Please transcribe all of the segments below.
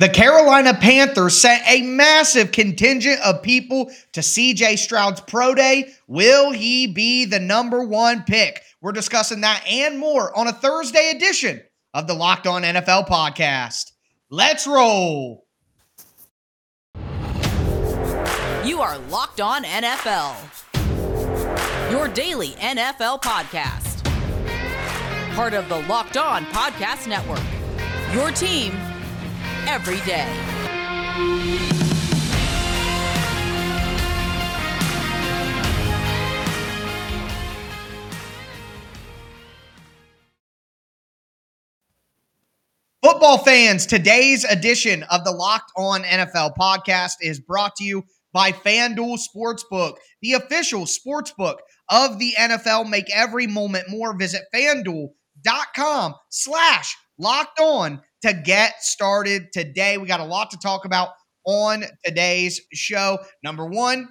The Carolina Panthers sent a massive contingent of people to CJ Stroud's Pro Day. Will he be the number one pick? We're discussing that and more on a Thursday edition of the Locked On NFL podcast. Let's roll. You are Locked On NFL, your daily NFL podcast. Part of the Locked On Podcast Network, your team every day. Football fans, today's edition of the Locked On NFL podcast is brought to you by FanDuel Sportsbook, the official sportsbook of the NFL. Make every moment more. Visit fanduel.com slash locked on to get started today. We got a lot to talk about on today's show. Number one,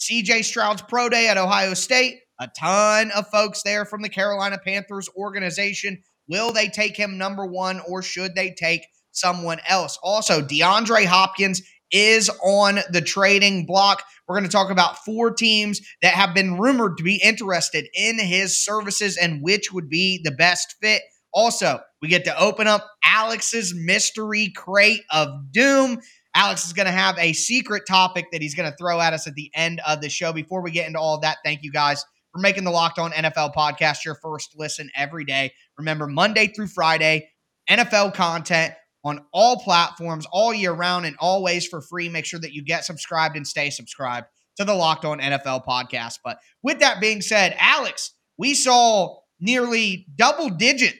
CJ Stroud's Pro Day at Ohio State. A ton of folks there from the Carolina Panthers organization. Will they take him number one or should they take someone else? Also, DeAndre Hopkins is on the trading block. We're going to talk about four teams that have been rumored to be interested in his services and which would be the best fit. Also, we get to open up Alex's mystery crate of doom. Alex is going to have a secret topic that he's going to throw at us at the end of the show. Before we get into all of that, thank you guys for making the Locked On NFL podcast your first listen every day. Remember, Monday through Friday, NFL content on all platforms all year round and always for free. Make sure that you get subscribed and stay subscribed to the Locked On NFL podcast. But with that being said, Alex, we saw nearly double digit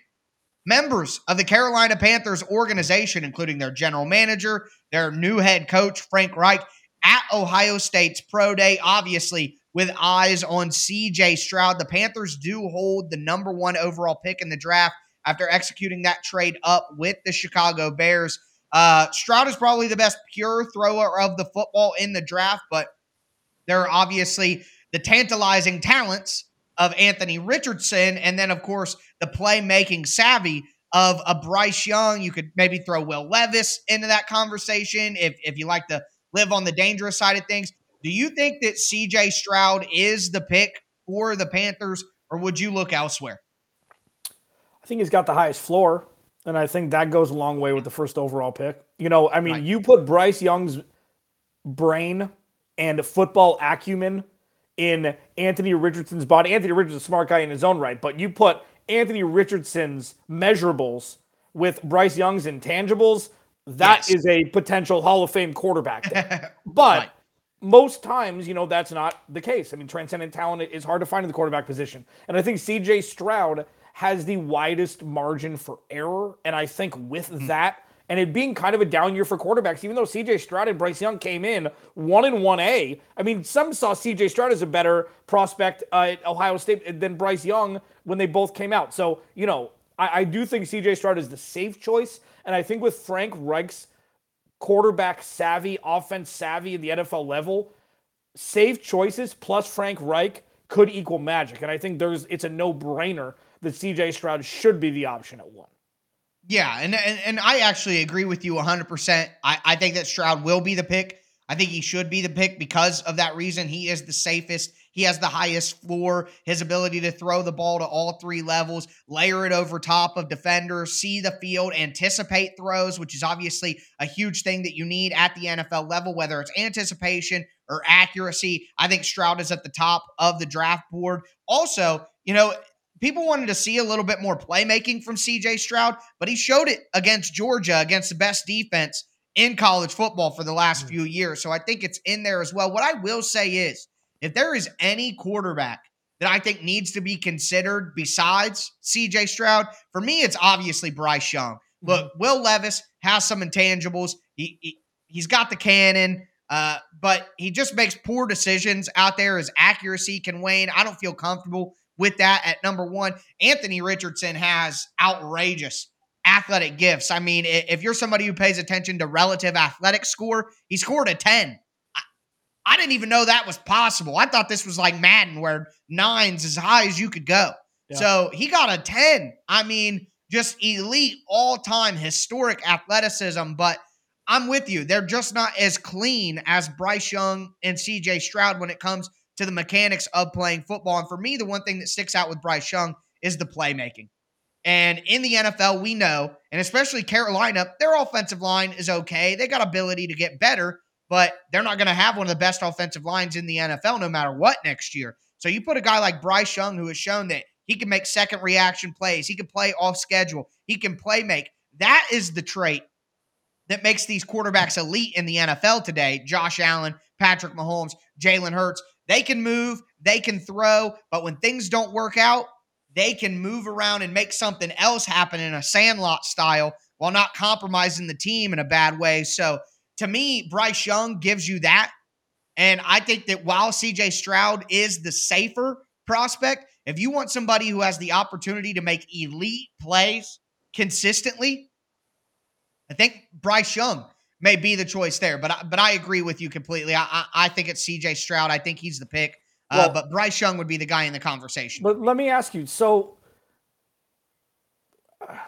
members of the Carolina Panthers organization, including their general manager, their new head coach, Frank Reich, at Ohio State's Pro Day, obviously with eyes on CJ Stroud. The Panthers do hold the number one overall pick in the draft after executing that trade up with the Chicago Bears. Uh, Stroud is probably the best pure thrower of the football in the draft, but there are obviously the tantalizing talents of Anthony Richardson, and then of course the playmaking savvy of a Bryce Young. You could maybe throw Will Levis into that conversation if if you like to live on the dangerous side of things. Do you think that CJ Stroud is the pick for the Panthers, or would you look elsewhere? I think he's got the highest floor, and I think that goes a long way with the first overall pick. You know, I mean, right. you put Bryce Young's brain and football acumen in Anthony Richardson's body. Anthony Richardson's a smart guy in his own right, but you put Anthony Richardson's measurables with Bryce Young's intangibles, That yes. is a potential Hall of Fame quarterback. but right. most times, you know, that's not the case. I mean, transcendent talent is hard to find in the quarterback position. And I think CJ Stroud has the widest margin for error. And I think with mm-hmm. that, and it being kind of a down year for quarterbacks, even though CJ Stroud and Bryce Young came in one and one A. I mean, some saw CJ Stroud as a better prospect uh, at Ohio State than Bryce Young when they both came out. So, you know, I, I do think CJ Stroud is the safe choice. And I think with Frank Reich's quarterback savvy, offense savvy at the NFL level, safe choices plus Frank Reich could equal magic. And I think there's it's a no brainer that CJ Stroud should be the option at one. Yeah, and, and and I actually agree with you 100%. I, I think that Stroud will be the pick. I think he should be the pick because of that reason. He is the safest. He has the highest floor. His ability to throw the ball to all three levels, layer it over top of defenders, see the field, anticipate throws, which is obviously a huge thing that you need at the NFL level, whether it's anticipation or accuracy. I think Stroud is at the top of the draft board. Also, you know, people wanted to see a little bit more playmaking from CJ Stroud, but he showed it against Georgia, against the best defense in college football for the last few years. So I think it's in there as well. What I will say is if there is any quarterback that I think needs to be considered besides CJ Stroud, for me, it's obviously Bryce Young. Look, mm-hmm. Will Levis has some intangibles. He, he he's got the cannon. Uh, but he just makes poor decisions out there. His accuracy can wane. I don't feel comfortable with that at number one. Anthony Richardson has outrageous athletic gifts. I mean, if you're somebody who pays attention to relative athletic score, he scored a 10. I, I didn't even know that was possible. I thought this was like Madden where nines as high as you could go. Yeah. So he got a 10. I mean, just elite all time historic athleticism. But I'm with you. They're just not as clean as Bryce Young and CJ Stroud when it comes to the mechanics of playing football. And for me, the one thing that sticks out with Bryce Young is the playmaking. And in the NFL, we know, and especially Carolina, their offensive line is okay. They got ability to get better, but they're not going to have one of the best offensive lines in the NFL no matter what next year. So you put a guy like Bryce Young, who has shown that he can make second reaction plays, he can play off schedule, he can play make. That is the trait that makes these quarterbacks elite in the NFL today. Josh Allen, Patrick Mahomes, Jalen Hurts. They can move, they can throw, but when things don't work out, they can move around and make something else happen in a sandlot style while not compromising the team in a bad way. So to me, Bryce Young gives you that. And I think that while CJ Stroud is the safer prospect, if you want somebody who has the opportunity to make elite plays consistently, I think Bryce Young may be the choice there. But I, but I agree with you completely. I, I, I think it's CJ Stroud. I think he's the pick. Uh, well, but Bryce Young would be the guy in the conversation. But let me ask you so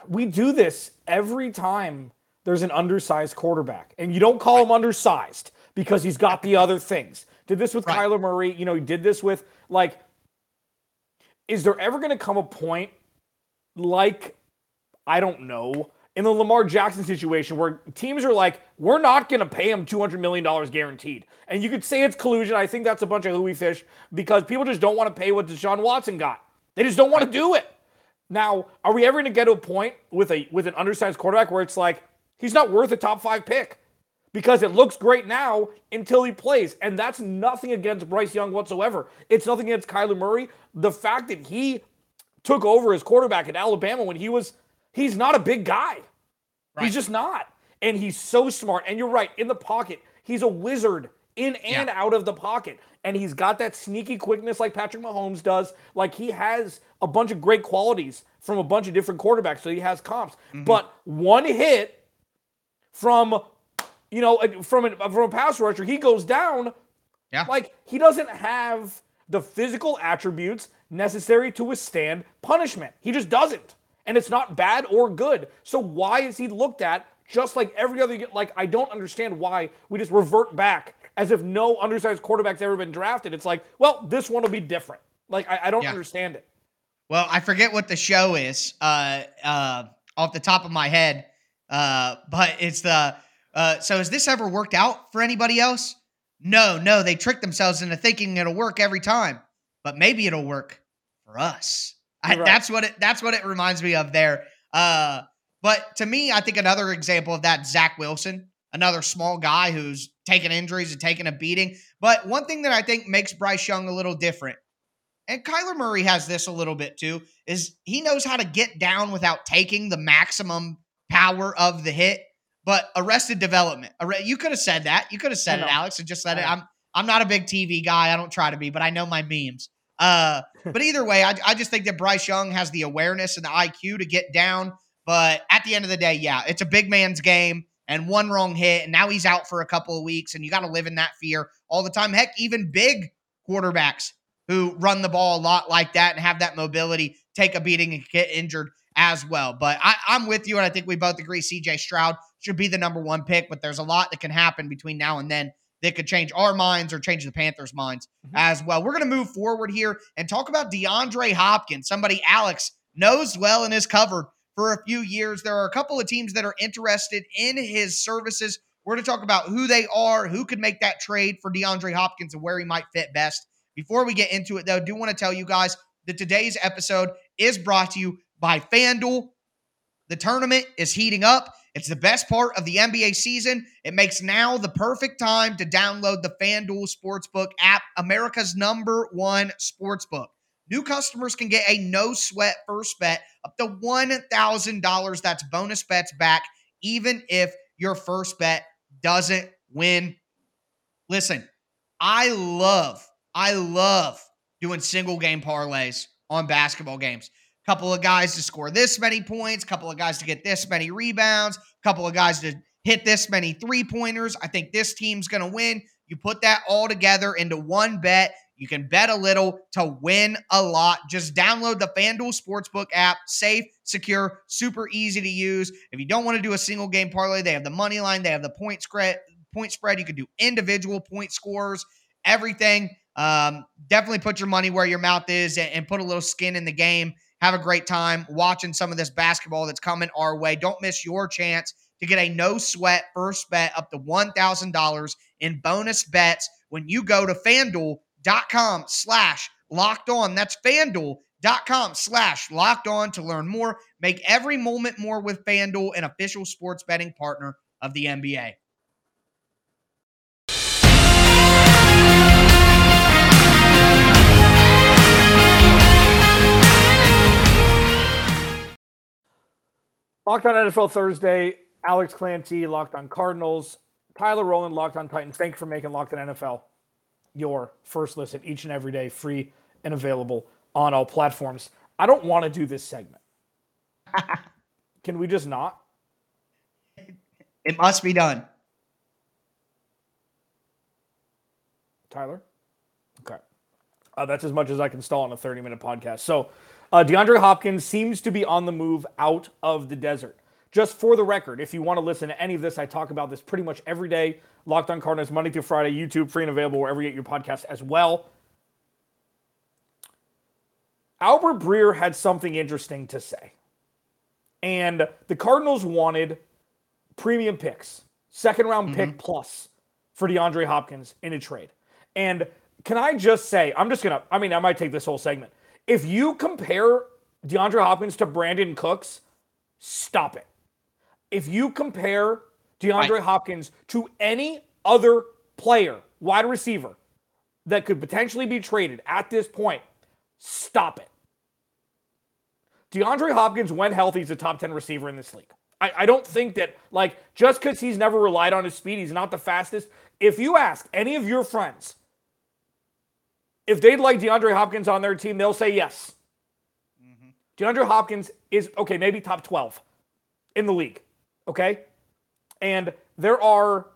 we do this every time there's an undersized quarterback, and you don't call right. him undersized because he's got the other things. Did this with right. Kyler Murray. You know, he did this with, like, is there ever going to come a point like, I don't know, in the Lamar Jackson situation where teams are like, we're not going to pay him $200 million guaranteed. And you could say it's collusion. I think that's a bunch of hooey fish because people just don't want to pay what Deshaun Watson got. They just don't want to do it. Now, are we ever going to get to a point with a with an undersized quarterback where it's like he's not worth a top five pick because it looks great now until he plays, and that's nothing against Bryce Young whatsoever. It's nothing against Kyler Murray. The fact that he took over as quarterback at Alabama when he was He's not a big guy. Right. He's just not. And he's so smart. And you're right, in the pocket, he's a wizard in and yeah. out of the pocket. And he's got that sneaky quickness like Patrick Mahomes does. Like he has a bunch of great qualities from a bunch of different quarterbacks. So he has comps. Mm-hmm. But one hit from, you know, from a, from a pass rusher, he goes down. Yeah. Like he doesn't have the physical attributes necessary to withstand punishment. He just doesn't and it's not bad or good. So why is he looked at just like every other? Like I don't understand why we just revert back as if no undersized quarterback's ever been drafted. It's like, well, this one will be different. Like I, I don't yeah. understand it. Well, I forget what the show is uh, uh, off the top of my head, uh, but it's the. Uh, so has this ever worked out for anybody else? No, no, they trick themselves into thinking it'll work every time, but maybe it'll work for us. I, right. That's what it. That's what it reminds me of there. Uh, but to me, I think another example of that, Zach Wilson, another small guy who's taking injuries and taking a beating. But one thing that I think makes Bryce Young a little different, and Kyler Murray has this a little bit too, is he knows how to get down without taking the maximum power of the hit. But arrested development. You could have said that. You could have said it, Alex, and just said it. I'm I'm not a big TV guy. I don't try to be, but I know my memes. Uh, but either way, I, I just think that Bryce Young has the awareness and the IQ to get down. But at the end of the day, yeah, it's a big man's game and one wrong hit, and now he's out for a couple of weeks, and you got to live in that fear all the time. Heck, even big quarterbacks who run the ball a lot like that and have that mobility take a beating and get injured as well. But I, am with you, and I think we both agree CJ Stroud should be the number one pick, but there's a lot that can happen between now and then that could change our minds or change the Panthers' minds mm-hmm. as well. We're going to move forward here and talk about DeAndre Hopkins, somebody Alex knows well and has covered for a few years. There are a couple of teams that are interested in his services. We're going to talk about who they are, who could make that trade for DeAndre Hopkins, and where he might fit best. Before we get into it, though, I do want to tell you guys that today's episode is brought to you by FanDuel. The tournament is heating up. It's the best part of the NBA season. It makes now the perfect time to download the FanDuel Sportsbook app, America's number one sportsbook. New customers can get a no sweat first bet up to $1,000. That's bonus bets back, even if your first bet doesn't win. Listen, I love, I love doing single game parlays on basketball games couple of guys to score this many points, couple of guys to get this many rebounds, couple of guys to hit this many three pointers. I think this team's going to win. You put that all together into one bet. You can bet a little to win a lot. Just download the FanDuel Sportsbook app. Safe, secure, super easy to use. If you don't want to do a single game parlay, they have the money line, they have the point spread. Point spread. You can do individual point scores, everything. Um, definitely put your money where your mouth is and, and put a little skin in the game. Have a great time watching some of this basketball that's coming our way. Don't miss your chance to get a no sweat first bet up to $1,000 in bonus bets when you go to fanduel.com slash locked on. That's fanduel.com slash locked on to learn more. Make every moment more with FanDuel, an official sports betting partner of the NBA. Locked on NFL Thursday. Alex Clancy, Locked on Cardinals. Tyler Rowland, Locked on Titans. Thanks for making Locked on NFL your first listen each and every day, free and available on all platforms. I don't want to do this segment. Can we just not? It must be done. Tyler? Okay. Uh, that's as much as I can stall on a 30 minute podcast. So, uh, DeAndre Hopkins seems to be on the move out of the desert. Just for the record, if you want to listen to any of this, I talk about this pretty much every day. Locked on Cardinals, Monday through Friday, YouTube, free and available wherever you get your podcast as well. Albert Breer had something interesting to say. And the Cardinals wanted premium picks, second round mm-hmm. pick plus for DeAndre Hopkins in a trade. And can I just say, I'm just going to, I mean, I might take this whole segment. If you compare DeAndre Hopkins to Brandin Cooks, stop it. If you compare DeAndre right. Hopkins to any other player, wide receiver, that could potentially be traded at this point, stop it. DeAndre Hopkins, when healthy, is a top 10 receiver in this league. I, I don't think that, like, just because he's never relied on his speed, he's not the fastest. If you ask any of your friends if they'd like DeAndre Hopkins on their team, they'll say yes. Mm-hmm. DeAndre Hopkins is, okay, maybe top 12 in the league. Okay. And there are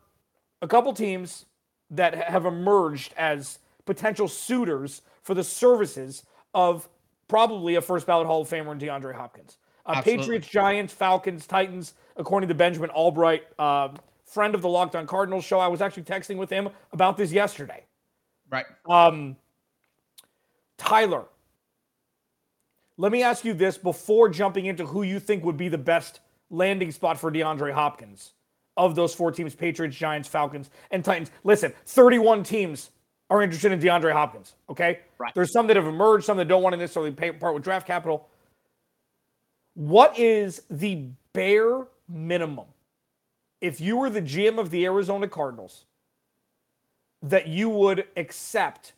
a couple teams that have emerged as potential suitors for the services of probably a first ballot Hall of Famer in DeAndre Hopkins. Uh, Patriots, Giants, Falcons, Titans, according to Benjamin Albright, uh, friend of the Locked On Cardinals show. I was actually texting with him about this yesterday. Right. Um, Tyler, let me ask you this before jumping into who you think would be the best landing spot for DeAndre Hopkins of those four teams Patriots, Giants, Falcons, and Titans. Listen, 31 teams are interested in DeAndre Hopkins, okay? Right. There's some that have emerged, some that don't want to necessarily pay part with draft capital. What is the bare minimum if you were the GM of the Arizona Cardinals that you would accept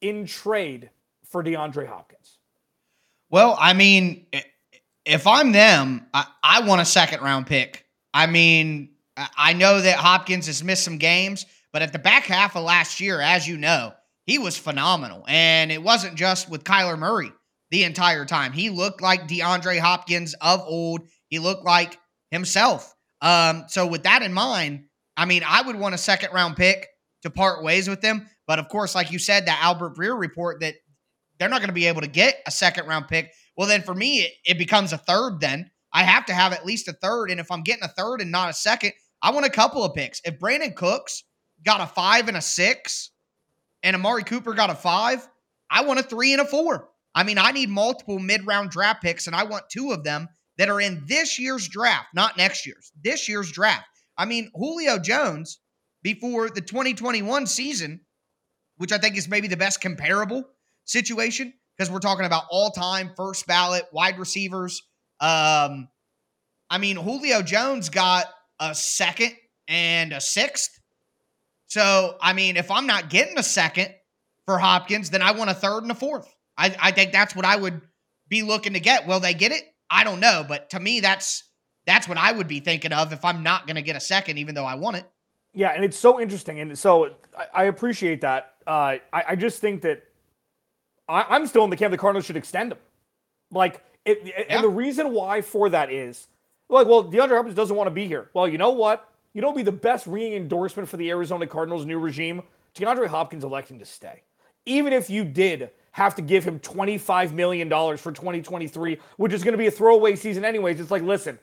in trade for DeAndre Hopkins? Well, I mean, if I'm them, I, I want a second round pick. I mean, I know that Hopkins has missed some games, but at the back half of last year, as you know, he was phenomenal. And it wasn't just with Kyler Murray the entire time. He looked like DeAndre Hopkins of old. He looked like himself. Um, so with that in mind, I mean, I would want a second round pick to part ways with them. But of course, like you said, that Albert Breer report that they're not going to be able to get a second round pick. Well, then for me, it, it becomes a third. Then I have to have at least a third. And if I'm getting a third and not a second, I want a couple of picks. If Brandin Cooks got a five and a six, and Amari Cooper got a five, I want a three and a four. I mean, I need multiple mid round draft picks, and I want two of them that are in this year's draft, not next year's, this year's draft. I mean, Julio Jones before the 2021 season, which I think is maybe the best comparable situation because we're talking about all time first ballot wide receivers. Um, I mean, Julio Jones got a second and a sixth. So, I mean, if I'm not getting a second for Hopkins, then I want a third and a fourth. I, I think that's what I would be looking to get. Will they get it? I don't know, but to me, that's that's what I would be thinking of if I'm not going to get a second, even though I want it. Yeah, and it's so interesting, and so I, I appreciate that. Uh, I, I, just think that I, am still in the camp the Cardinals should extend him. Like, it, yeah. and the reason why for that is, like, well, DeAndre Hopkins doesn't want to be here. Well, you know what? You know, be the best ringing endorsement for the Arizona Cardinals' new regime. DeAndre Hopkins electing to stay. even if you did have to give him $25 million for 2023, which is going to be a throwaway season, anyways, it's like, listen,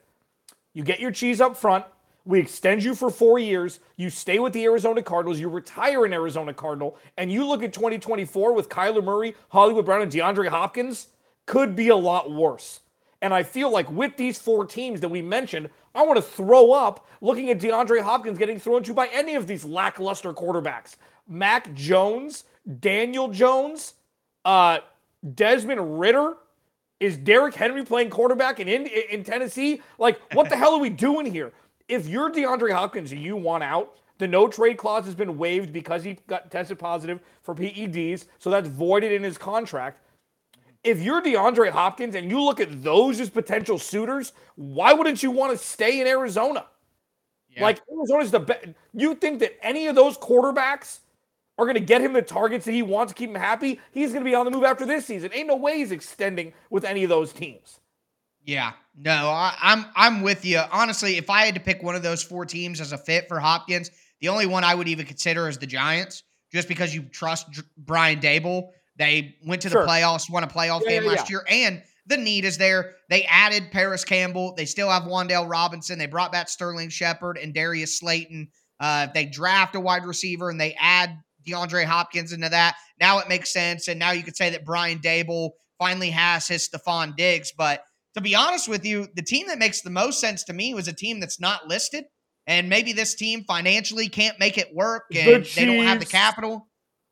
you get your cheese up front. We extend you for four years. You stay with the Arizona Cardinals. You retire an Arizona Cardinal. And you look at 2024 with Kyler Murray, Hollywood Brown, and DeAndre Hopkins, could be a lot worse. And I feel like with these four teams that we mentioned, I want to throw up looking at DeAndre Hopkins getting thrown to by any of these lackluster quarterbacks. Mac Jones, Daniel Jones, uh, Desmond Ridder. Is Derrick Henry playing quarterback in, in, in Tennessee? Like, what the hell are we doing here? If you're DeAndre Hopkins and you want out, the no trade clause has been waived because he got tested positive for PEDs, so that's voided in his contract. If you're DeAndre Hopkins and you look at those as potential suitors, why wouldn't you want to stay in Arizona? Yeah. Like Arizona's the best. You think that any of those quarterbacks are going to get him the targets that he wants to keep him happy, he's going to be on the move after this season. Ain't no way he's extending with any of those teams. Yeah, no, I, am I'm, I'm with you. Honestly, if I had to pick one of those four teams as a fit for Hopkins, the only one I would even consider is the Giants, just because you trust Brian Daboll. They went to the sure. playoffs, won a playoff yeah, game yeah, last yeah. year, and the need is there. They added Parris Campbell. They still have Wan'Dale Robinson. They brought back Sterling Shepard and Darius Slayton. Uh, they draft a wide receiver and they add DeAndre Hopkins into that. Now it makes sense. And now you could say that Brian Daboll finally has his Stefon Diggs. But to be honest with you, the team that makes the most sense to me was a team that's not listed. And maybe this team financially can't make it work and the they don't have the capital.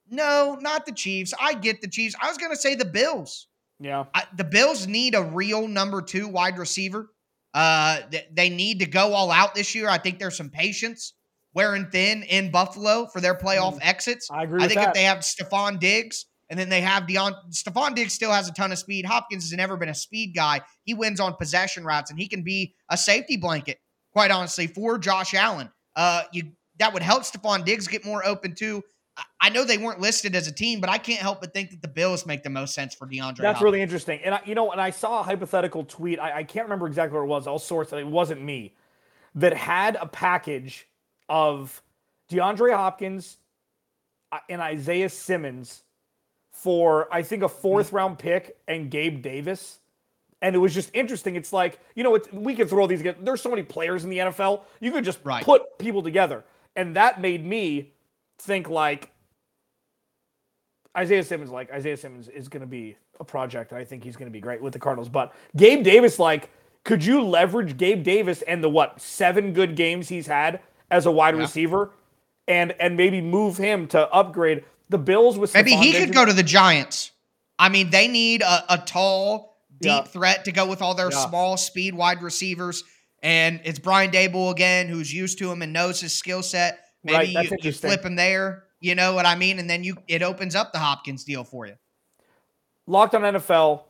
No, not the Chiefs. I get the Chiefs. I was going to say the Bills. Yeah. I, the Bills need a real number two wide receiver. Uh, they, they need to go all out this year. I think there's some patience wearing thin in Buffalo for their playoff mm, exits. I agree. I think that. if they have Stefon Diggs and then they have Deon Stefon Diggs still has a ton of speed. Hopkins has never been a speed guy. He wins on possession routes and he can be a safety blanket, quite honestly, for Josh Allen. Uh, you that would help Stefon Diggs get more open too. I know they weren't listed as a team, but I can't help but think that the Bills make the most sense for DeAndre. That's Hopkins. really interesting. And I, you know, and I saw a hypothetical tweet. I, I can't remember exactly what it was. All sorts. It It wasn't me. That had a package of DeAndre Hopkins uh, and Isaiah Simmons for I think a hmm. fourth round pick and Gabe Davis. And it was just interesting. It's like, you know, it's, we could throw these. There's so many players in the NFL. You could just right. put people together. And that made me think like Isaiah Simmons, like Isaiah Simmons is going to be a project. I think he's going to be great with the Cardinals. But Gabe Davis, like, could you leverage Gabe Davis and the what seven good games he's had as a wide yeah. receiver and and maybe move him to upgrade the Bills with maybe Stephon he could go to the Giants. I mean, they need a, a tall, deep yeah. threat to go with all their yeah. small speed wide receivers. And it's Brian Daboll again, who's used to him and knows his skill set. Maybe right, you, you flip him there. You know what I mean? And then you it opens up the Hopkins deal for you. Locked on NFL.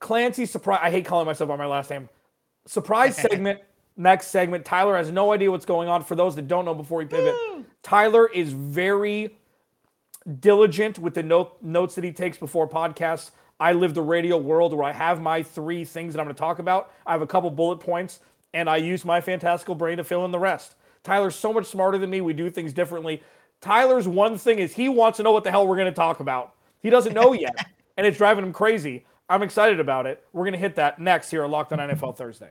Clancy surprise. I hate calling myself by my last name. Surprise segment Next segment, Tyler has no idea what's going on. For those that don't know, before we pivot, Tyler is very diligent with the note, notes that he takes before podcasts. I live the radio world where I have my three things that I'm going to talk about. I have a couple bullet points, and I use my fantastical brain to fill in the rest. Tyler's so much smarter than me. We do things differently. Tyler's one thing is he wants to know what the hell we're going to talk about. He doesn't know yet, and it's driving him crazy. I'm excited about it. We're going to hit that next here on Locked on NFL Thursday.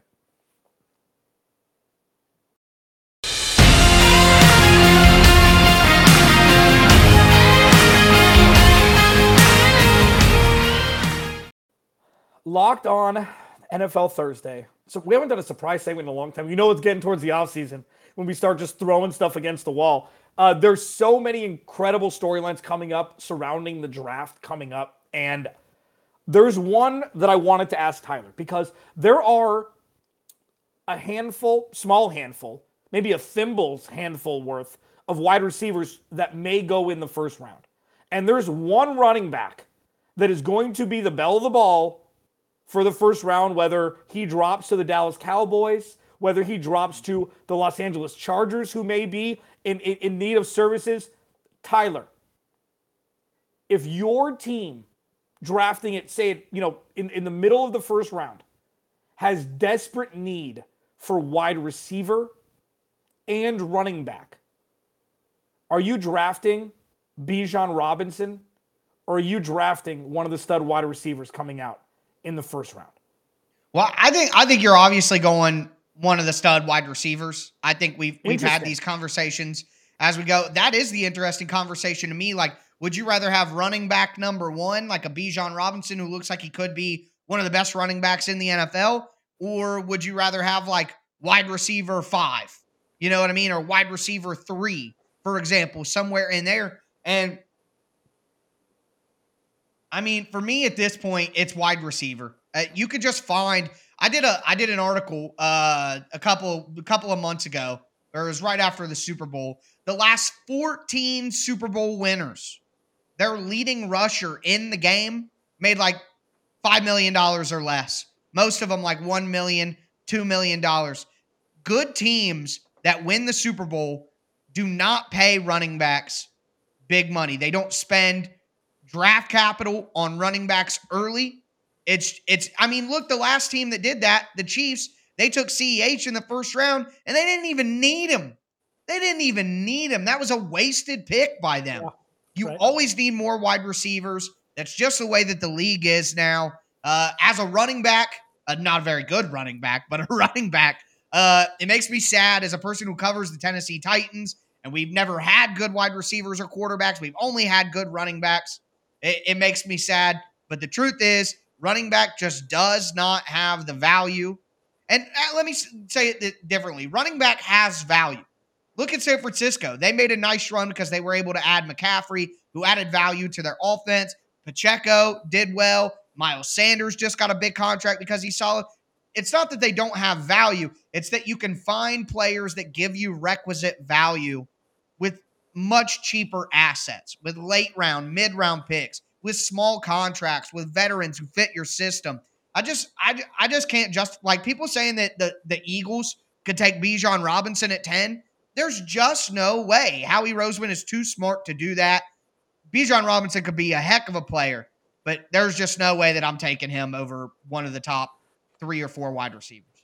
Locked on NFL Thursday. So we haven't done a surprise segment in a long time. You know it's getting towards the offseason when we start just throwing stuff against the wall. Uh, there's so many incredible storylines coming up surrounding the draft coming up. And there's one that I wanted to ask Tyler because there are a handful, small handful, maybe a thimble's handful worth of wide receivers that may go in the first round. And there's one running back that is going to be the bell of the ball for the first round, whether he drops to the Dallas Cowboys, whether he drops to the Los Angeles Chargers, who may be in, in, in need of services. Tyler, if your team drafting it, say, you know, in, in the middle of the first round, has desperate need for wide receiver and running back, are you drafting Bijan Robinson or are you drafting one of the stud wide receivers coming out in the first round? Well, I think I think you're obviously going one of the stud wide receivers. I think we've we've had these conversations as we go. That is the interesting conversation to me. Like, would you rather have running back number one, like a Bijan Robinson, who looks like he could be one of the best running backs in the NFL, or would you rather have like wide receiver five? You know what I mean, or wide receiver three, for example, somewhere in there. And I mean, for me at this point, it's wide receiver. Uh, you could just find. I did a I did an article uh, a couple a couple of months ago, or it was right after the Super Bowl. The last 14 Super Bowl winners, their leading rusher in the game made like five million dollars or less. Most of them like one million, two million dollars. Good teams that win the Super Bowl do not pay running backs big money. They don't spend draft capital on running backs early. It's it's I mean, look, the last team that did that, the Chiefs, they took CEH in the first round and they didn't even need him. They didn't even need him. That was a wasted pick by them. Yeah, you right. always need more wide receivers. That's just the way that the league is now. Uh, as a running back, uh, not a very good running back, but a running back, uh, it makes me sad as a person who covers the Tennessee Titans, and we've never had good wide receivers or quarterbacks. We've only had good running backs. It, it makes me sad. But the truth is, running back just does not have the value. And uh, let me say it differently running back has value. Look at San Francisco. They made a nice run because they were able to add McCaffrey, who added value to their offense. Pacheco did well. Miles Sanders just got a big contract because he's solid. It's not that they don't have value, it's that you can find players that give you requisite value with much cheaper assets with late round, mid round picks, with small contracts, with veterans who fit your system. I just, I, I just can't just like people saying that the the Eagles could take Bijan Robinson at ten. There's just no way. Howie Roseman is too smart to do that. Bijan Robinson could be a heck of a player, but there's just no way that I'm taking him over one of the top three or four wide receivers.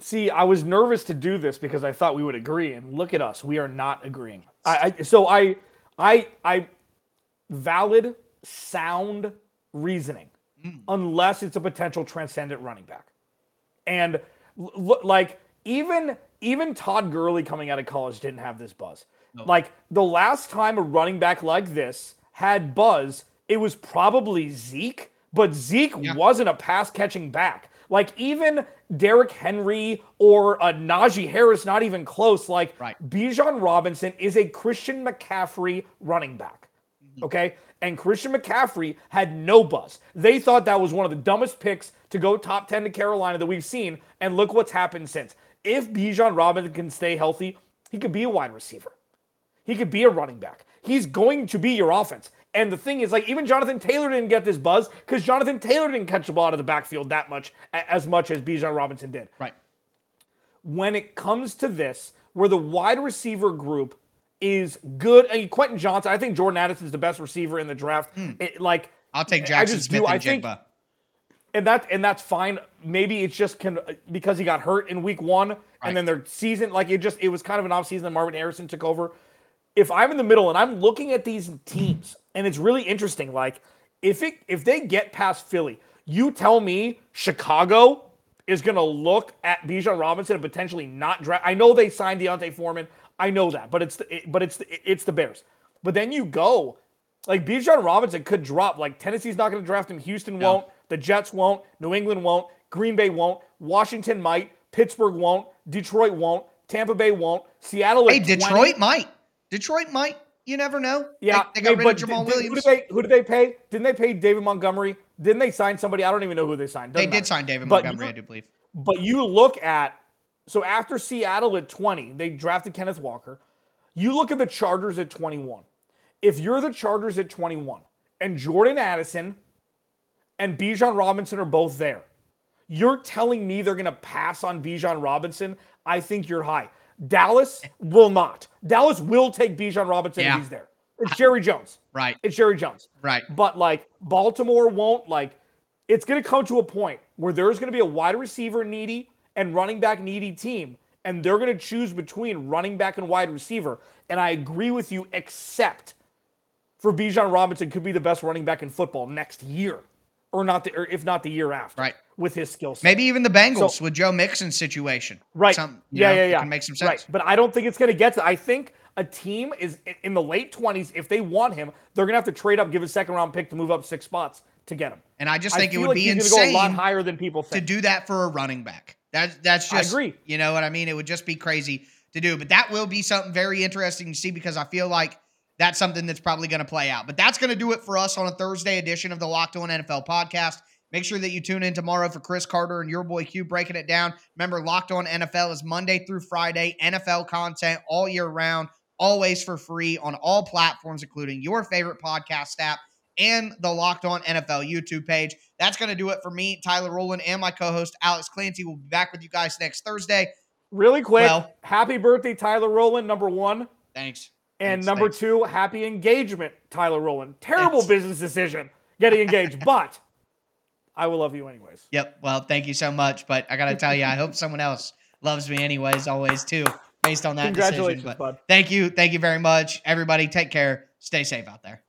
See, I was nervous to do this because I thought we would agree, and look at us, we are not agreeing. I, I so I I I valid sound reasoning mm. unless it's a potential transcendent running back. And l- like even even Todd Gurley coming out of college didn't have this buzz. No. Like the last time a running back like this had buzz, it was probably Zeke, but Zeke yeah. wasn't a pass catching back. Like even Derrick Henry or a Najee Harris, not even close. Like right. Bijan Robinson is a Christian McCaffrey running back. Mm-hmm. Okay. And Christian McCaffrey had no buzz. They thought that was one of the dumbest picks to go top 10 to Carolina that we've seen. And look what's happened since. If Bijan Robinson can stay healthy, he could be a wide receiver. He could be a running back. He's going to be your offense. And the thing is, like, even Jonathan Taylor didn't get this buzz because Jonathan Taylor didn't catch the ball out of the backfield that much, as much as Bijan Robinson did. Right. When it comes to this, where the wide receiver group is good, and Quentin Johnston, I think Jordan Addison is the best receiver in the draft. Hmm. It, like, I'll take Jackson I just Smith do. and I think, and that and that's fine. Maybe it's just can because he got hurt in week one, right. and then their season like it just it was kind of an off season. That Marvin Harrison took over. If I'm in the middle and I'm looking at these teams and it's really interesting. Like, if it if they get past Philly, you tell me Chicago is going to look at Bijan Robinson and potentially not draft. I know they signed D'Onta Foreman. I know that, but it's the, but it's the, it's the Bears. But then you go like Bijan Robinson could drop. Like Tennessee's not going to draft him. Houston won't. The Jets won't. New England won't. Green Bay won't. Washington might. Pittsburgh won't. Detroit won't. Tampa Bay won't. Seattle. Hey, Detroit might. Detroit might. You never know. Yeah, they, they got hey, rid of Jamaal did, Williams. Who did, they, who did they pay? Didn't they pay David Montgomery? Didn't they sign somebody? I don't even know who they signed. Doesn't they did sign David but Montgomery, you, I do believe. But you look at so after Seattle at 20, they drafted Kenneth Walker. You look at the Chargers at 21. If you're the Chargers at 21 and Jordan Addison and Bijan Robinson are both there, you're telling me they're going to pass on Bijan Robinson? I think you're high. Dallas will not. Dallas will take Bijan Robinson yeah. if he's there. It's Jerry Jones. Right. It's Jerry Jones. Right. But like Baltimore won't like it's going to come to a point where there's going to be a wide receiver needy and running back needy team and they're going to choose between running back and wide receiver and I agree with you except for Bijan Robinson could be the best running back in football next year, or not the, or if not the year after, Right. With his skill set, Maybe even the Bengals So- with Joe Mixon's situation. right? Some, yeah, know, yeah, yeah. Can make some sense. Right, but I don't think it's going to get to. I think a team is in the late twenties. If they want him, they're going to have to trade up, give a second round pick to move up six spots to get him. And I just I think it would like be insane go a lot higher than people to do that for a running back. That's that's I just agree. You know what I mean? It would just be crazy to do. But that will be something very interesting to see because I feel like that's something that's probably going to play out. But that's going to do it for us on a Thursday edition of the Locked On NFL podcast. Make sure that you tune in tomorrow for Chris Carter and your boy Q breaking it down. Remember, Locked On NFL is Monday through Friday, NFL content all year round, always for free on all platforms, including your favorite podcast app and the Locked On NFL YouTube page. That's going to do it for me, Tyler Rowland, and my co host, Alex Clancy. We'll be back with you guys next Thursday. Really quick, Well- happy birthday, Tyler Rowland, number one. Thanks. And Thanks, number thanks. two, happy engagement, Tyler Rowland. Terrible Thanks. business decision getting engaged, but I will love you anyways. Yep. Well, thank you so much. But I got to tell you, I hope someone else loves me anyways, always too, based on that decision. But bud. thank you. Thank you very much. Everybody, take care. Stay safe out there.